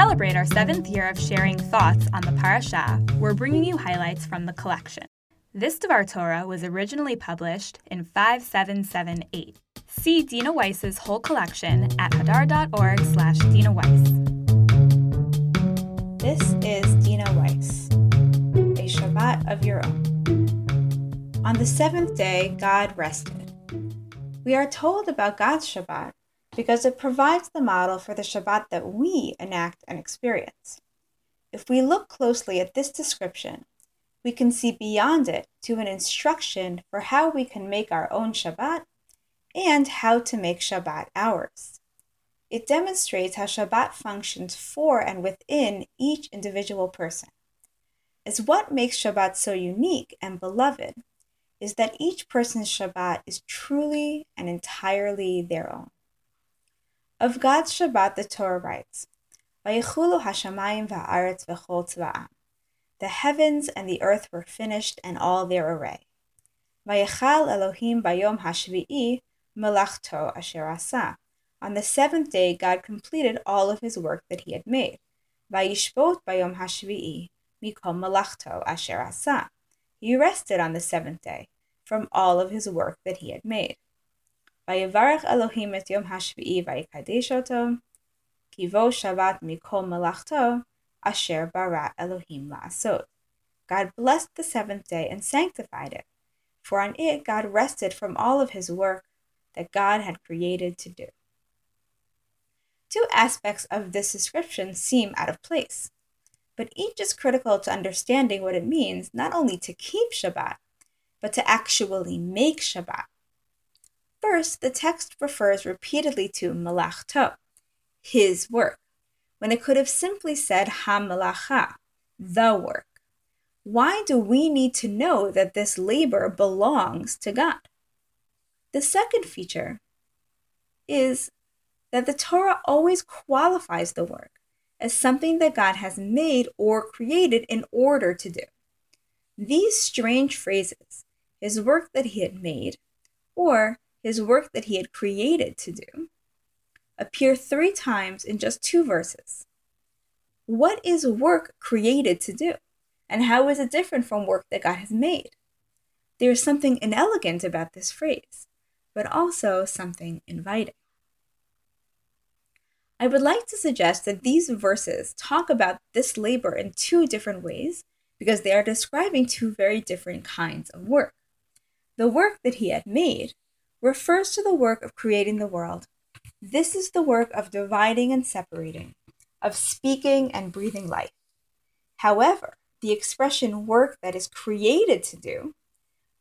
celebrate our seventh year of sharing thoughts on the parasha, we're bringing you highlights from the collection. This Devar Torah was originally published in 5778. See Dena Weiss's whole collection at hadar.org slash Dena Weiss. This is Dena Weiss, a Shabbat of your own. On the seventh day, God rested. We are told about God's Shabbat because it provides the model for the Shabbat that we enact and experience. If we look closely at this description, we can see beyond it to an instruction for how we can make our own Shabbat and how to make Shabbat ours. It demonstrates how Shabbat functions for and within each individual person. As what makes Shabbat so unique and beloved is that each person's Shabbat is truly and entirely their own. Of God's Shabbat, the Torah writes, Vayichulu hashamayim va'aretz v'chol tzva'am. The heavens and the earth were finished and all their array. Vayichal Elohim bayom hashvi'i melachto asher. On the seventh day, God completed all of his work that he had made. Vayishbot bayom hashvi'i mikol melachto asher. He rested on the seventh day from all of his work that he had made. ויברך אלוהים את יום השביעי ויקדש אותו, כי בו שבת מכל מלאכתו, אשר ברא אלוהים לעשות. God blessed the seventh day and sanctified it, for on it God rested from all of his work that God had created to do. Two aspects of this description seem out of place, but each is critical to understanding what it means not only to keep Shabbat, but to actually make Shabbat. First, the text refers repeatedly to malachto, his work, when it could have simply said ha-malacha, the work. Why do we need to know that this labor belongs to God? The second feature is that the Torah always qualifies the work as something that God has made or created in order to do. These strange phrases, his work that he had made, or his work that he had created to do, appear three times in just two verses. What is work created to do? And how is it different from work that God has made? There is something inelegant about this phrase, but also something inviting. I would like to suggest that these verses talk about this labor in two different ways because they are describing two very different kinds of work. The work that he had made refers to the work of creating the world. This is the work of dividing and separating, of speaking and breathing life. However, the expression work that is created to do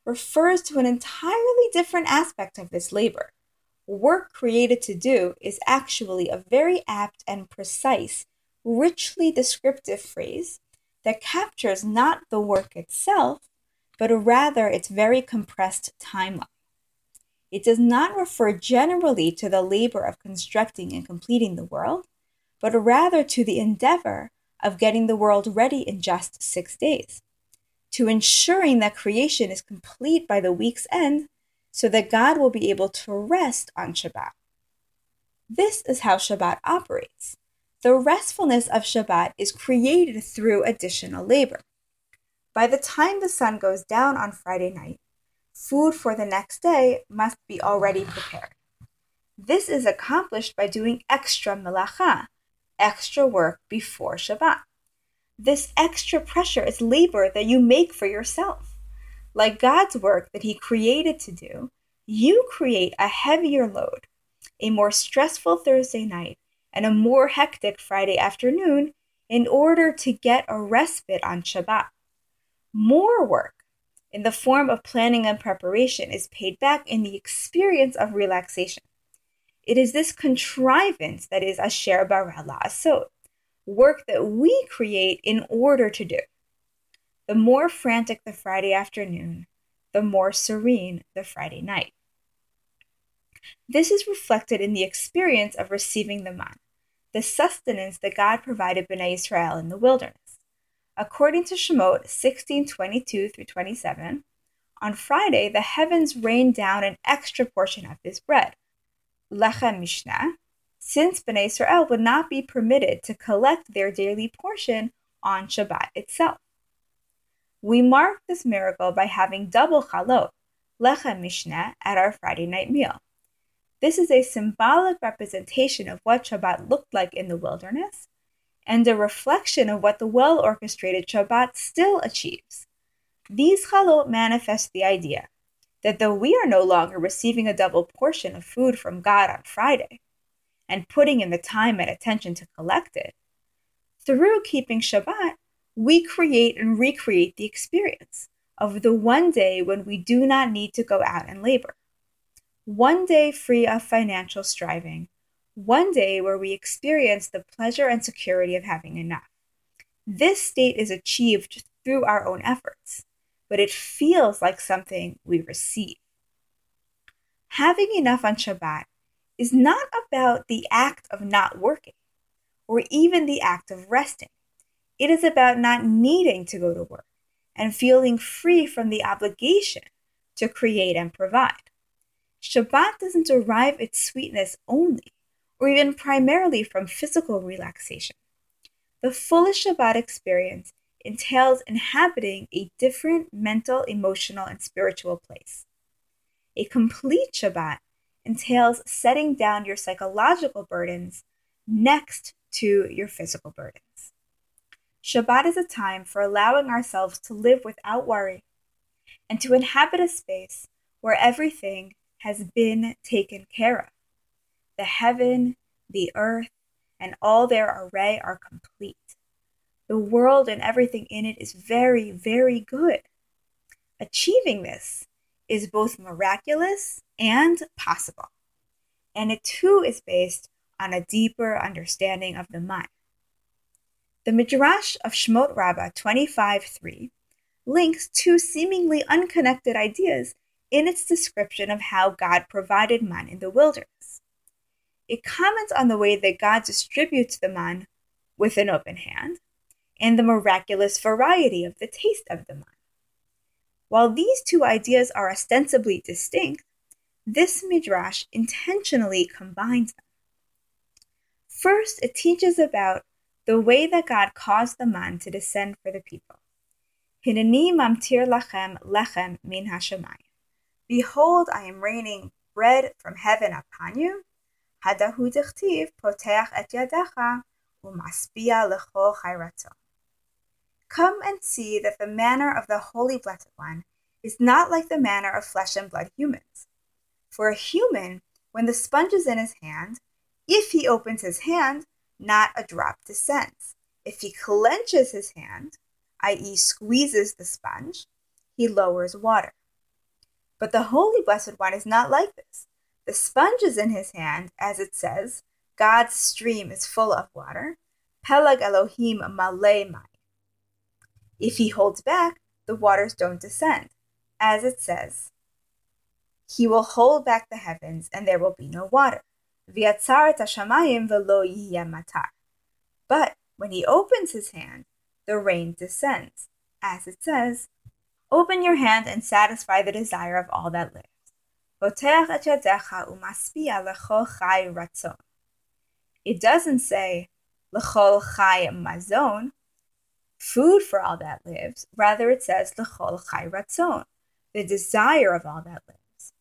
refers to an entirely different aspect of this labor. Work created to do is actually a very apt and precise, richly descriptive phrase that captures not the work itself, but rather its very compressed timeline. It does not refer generally to the labor of constructing and completing the world, but rather to the endeavor of getting the world ready in just six days, to ensuring that creation is complete by the week's end so that God will be able to rest on Shabbat. This is how Shabbat operates. The restfulness of Shabbat is created through additional labor. By the time the sun goes down on Friday night, food for the next day must be already prepared. This is accomplished by doing extra melacha, extra work before Shabbat. This extra pressure is labor that you make for yourself. Like God's work that He created to do, you create a heavier load, a more stressful Thursday night, and a more hectic Friday afternoon in order to get a respite on Shabbat. More work in the form of planning and preparation is paid back in the experience of relaxation. It is this contrivance that is asher bara la'asot, work that we create in order to do. The more frantic the Friday afternoon, the more serene the Friday night. This is reflected in the experience of receiving the man, the sustenance that God provided Bnei Israel in the wilderness. According to Shemot 16:22 through 27, on Friday the heavens rained down an extra portion of this bread, lechem mishnah, since Bnei Israel would not be permitted to collect their daily portion on Shabbat itself. We mark this miracle by having double chalot, lechem mishneh, at our Friday night meal. This is a symbolic representation of what Shabbat looked like in the wilderness and a reflection of what the well orchestrated Shabbat still achieves. These chalot manifest the idea that though we are no longer receiving a double portion of food from God on Friday and putting in the time and attention to collect it, through keeping Shabbat, we create and recreate the experience of the one day when we do not need to go out and labor. One day free of financial striving. One day where we experience the pleasure and security of having enough. This state is achieved through our own efforts, but it feels like something we receive. Having enough on Shabbat is not about the act of not working or even the act of resting. It is about not needing to go to work and feeling free from the obligation to create and provide. Shabbat doesn't derive its sweetness only or even primarily from physical relaxation. The fullest Shabbat experience entails inhabiting a different mental, emotional, and spiritual place. A complete Shabbat entails setting down your psychological burdens next to your physical burdens. Shabbat is a time for allowing ourselves to live without worry and to inhabit a space where everything has been taken care of. The heaven, the earth, and all their array are complete. The world and everything in it is very, very good. Achieving this is both miraculous and possible. And it too is based on a deeper understanding of the mind. The Midrash of Shemot Rabbah 25:3 links two seemingly unconnected ideas in its description of how God provided man in the wilderness. It comments on the way that God distributes the man with an open hand and the miraculous variety of the taste of the man. While these two ideas are ostensibly distinct, this midrash intentionally combines them. First, it teaches about the way that God caused the man to descend for the people. Hineni mamtir lachem lechem min hashemayim. Behold, I am raining bread from heaven upon you. Hadahu dichtiv poteach et yadecha umaspia lecho chayratzon. Come and see that the manner of the Holy Blessed One is not like the manner of flesh and blood humans. For a human, when the sponge is in his hand, if he opens his hand, not a drop descends. If he clenches his hand, i.e., squeezes the sponge, he lowers water. But the Holy Blessed One is not like this. The sponge is in his hand, as it says, God's stream is full of water. Pelag Elohim malei mai. If he holds back, the waters don't descend, as it says, He will hold back the heavens, and there will be no water. But when he opens his hand, the rain descends, as it says, Open your hand and satisfy the desire of all that lives. It doesn't say lechol chai mazon, food for all that lives. Rather, it says lechol chai ratzon, the desire of all that lives.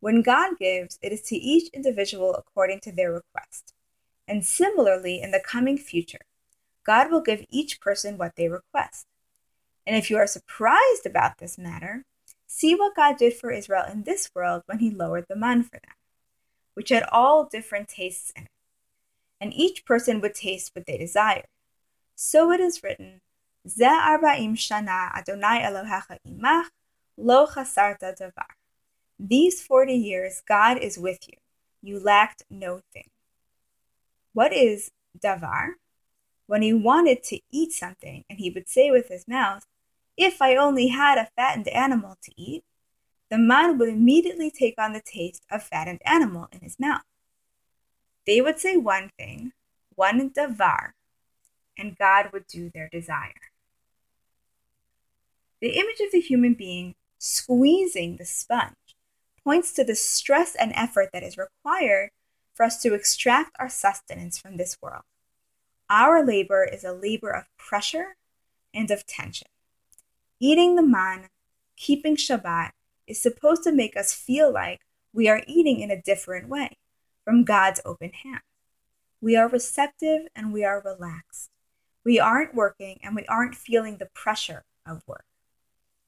When God gives, it is to each individual according to their request. And similarly, in the coming future, God will give each person what they request. And if you are surprised about this matter, see what God did for Israel in this world when he lowered the man for them, which had all different tastes in it. And each person would taste what they desired. So it is written, Ze arba'im shana Adonai Elohecha imach, lo chasarta davar. These 40 years, God is with you. You lacked no thing. What is davar? When he wanted to eat something, and he would say with his mouth, If I only had a fattened animal to eat, the man would immediately take on the taste of fattened animal in his mouth. They would say one thing, one davar, and God would do their desire. The image of the human being squeezing the sponge points to the stress and effort that is required for us to extract our sustenance from this world. Our labor is a labor of pressure and of tension. Eating the man, keeping Shabbat, is supposed to make us feel like we are eating in a different way from God's open hand. We are receptive and we are relaxed. We aren't working and we aren't feeling the pressure of work.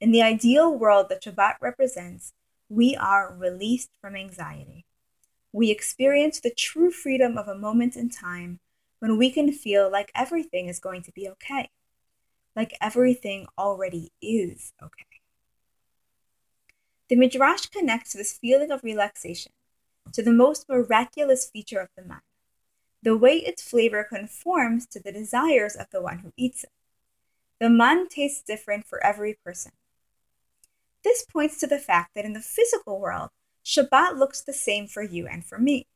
In the ideal world that Shabbat represents, we are released from anxiety. We experience the true freedom of a moment in time when we can feel like everything is going to be okay, like everything already is okay. The Midrash connects this feeling of relaxation to the most miraculous feature of the man, the way its flavor conforms to the desires of the one who eats it. The man tastes different for every person. This points to the fact that in the physical world, Shabbat looks the same for you and for me.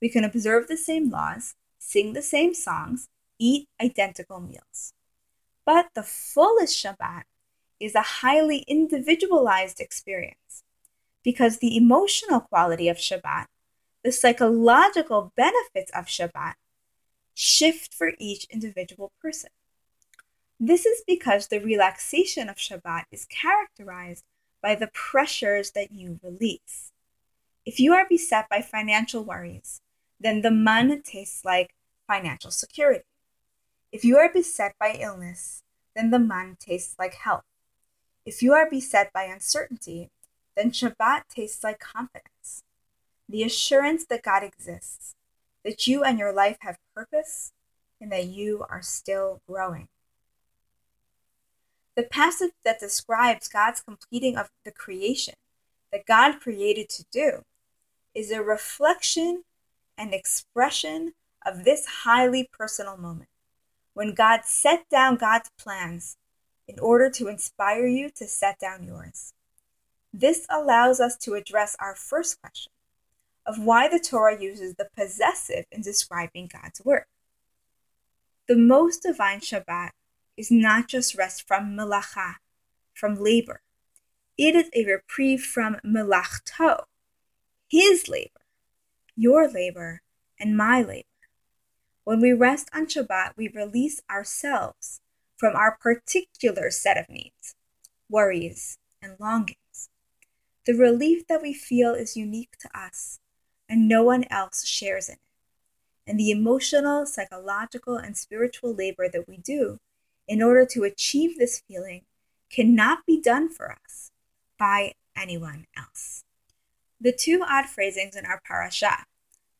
We can observe the same laws, sing the same songs, eat identical meals. But the fullest Shabbat is a highly individualized experience because the emotional quality of Shabbat, the psychological benefits of Shabbat, shift for each individual person. This is because the relaxation of Shabbat is characterized by the pressures that you release. If you are beset by financial worries, then the man tastes like financial security. If you are beset by illness, then the man tastes like health. If you are beset by uncertainty, then Shabbat tastes like confidence, the assurance that God exists, that you and your life have purpose, and that you are still growing. The passage that describes God's completing of the creation that God created to do is a reflection and expression of this highly personal moment when God set down God's plans in order to inspire you to set down yours. This allows us to address our first question of why the Torah uses the possessive in describing God's work. The most divine Shabbat is not just rest from melacha, from labor. It is a reprieve from melachto, his labor, your labor, and my labor. When we rest on Shabbat, we release ourselves from our particular set of needs, worries, and longings. The relief that we feel is unique to us, and no one else shares in it. And the emotional, psychological, and spiritual labor that we do in order to achieve this feeling cannot be done for us by anyone else. The two odd phrasings in our parasha,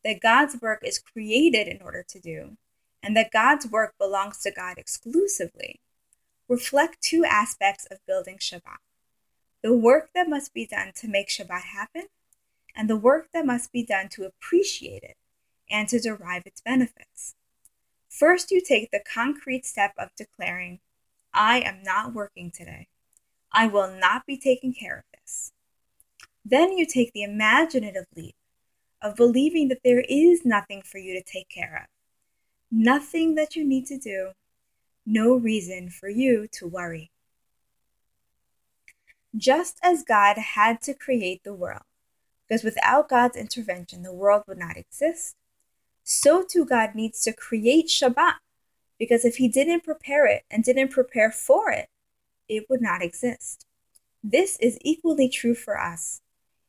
that God's work is created in order to do, and that God's work belongs to God exclusively, reflect two aspects of building Shabbat the work that must be done to make Shabbat happen, and the work that must be done to appreciate it and to derive its benefits. First, you take the concrete step of declaring, I am not working today. I will not be taking care of this. Then you take the imaginative leap of believing that there is nothing for you to take care of nothing that you need to do, no reason for you to worry. Just as God had to create the world, because without God's intervention, the world would not exist, so too God needs to create Shabbat, because if He didn't prepare it and didn't prepare for it, it would not exist. This is equally true for us.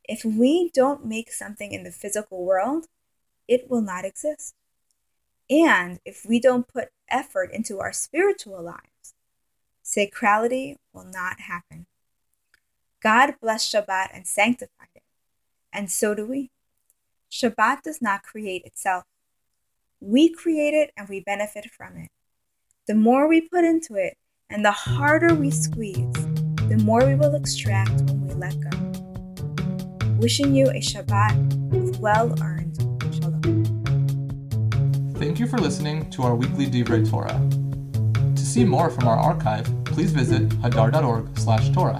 If we don't make something in the physical world, it will not exist. And if we don't put effort into our spiritual lives, sacrality will not happen. God blessed Shabbat and sanctified it, and so do we. Shabbat does not create itself. We create it and we benefit from it. The more we put into it and the harder we squeeze, the more we will extract when we let go. Wishing you a Shabbat with well earned shalom. Thank you for listening to our weekly Divrei Torah. To see more from our archive, please visit hadar.org/torah.